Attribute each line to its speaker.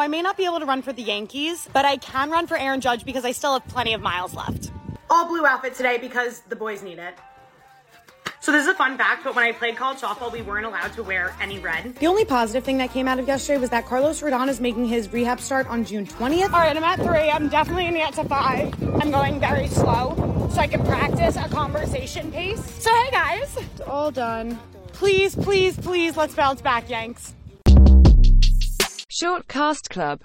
Speaker 1: I may not be able to run for the Yankees, but I can run for Aaron Judge because I still have plenty of miles left. All blue outfit today because the boys need it. So this is a fun fact, but when I played college softball, we weren't allowed to wear any red. The only positive thing that came out of yesterday was that Carlos Rodon is making his rehab start on June 20th. All right, I'm at three. I'm definitely gonna get to five. I'm going very slow so I can practice a conversation pace. So hey guys, it's all done. Please, please, please, let's bounce back, Yanks.
Speaker 2: Short Cast Club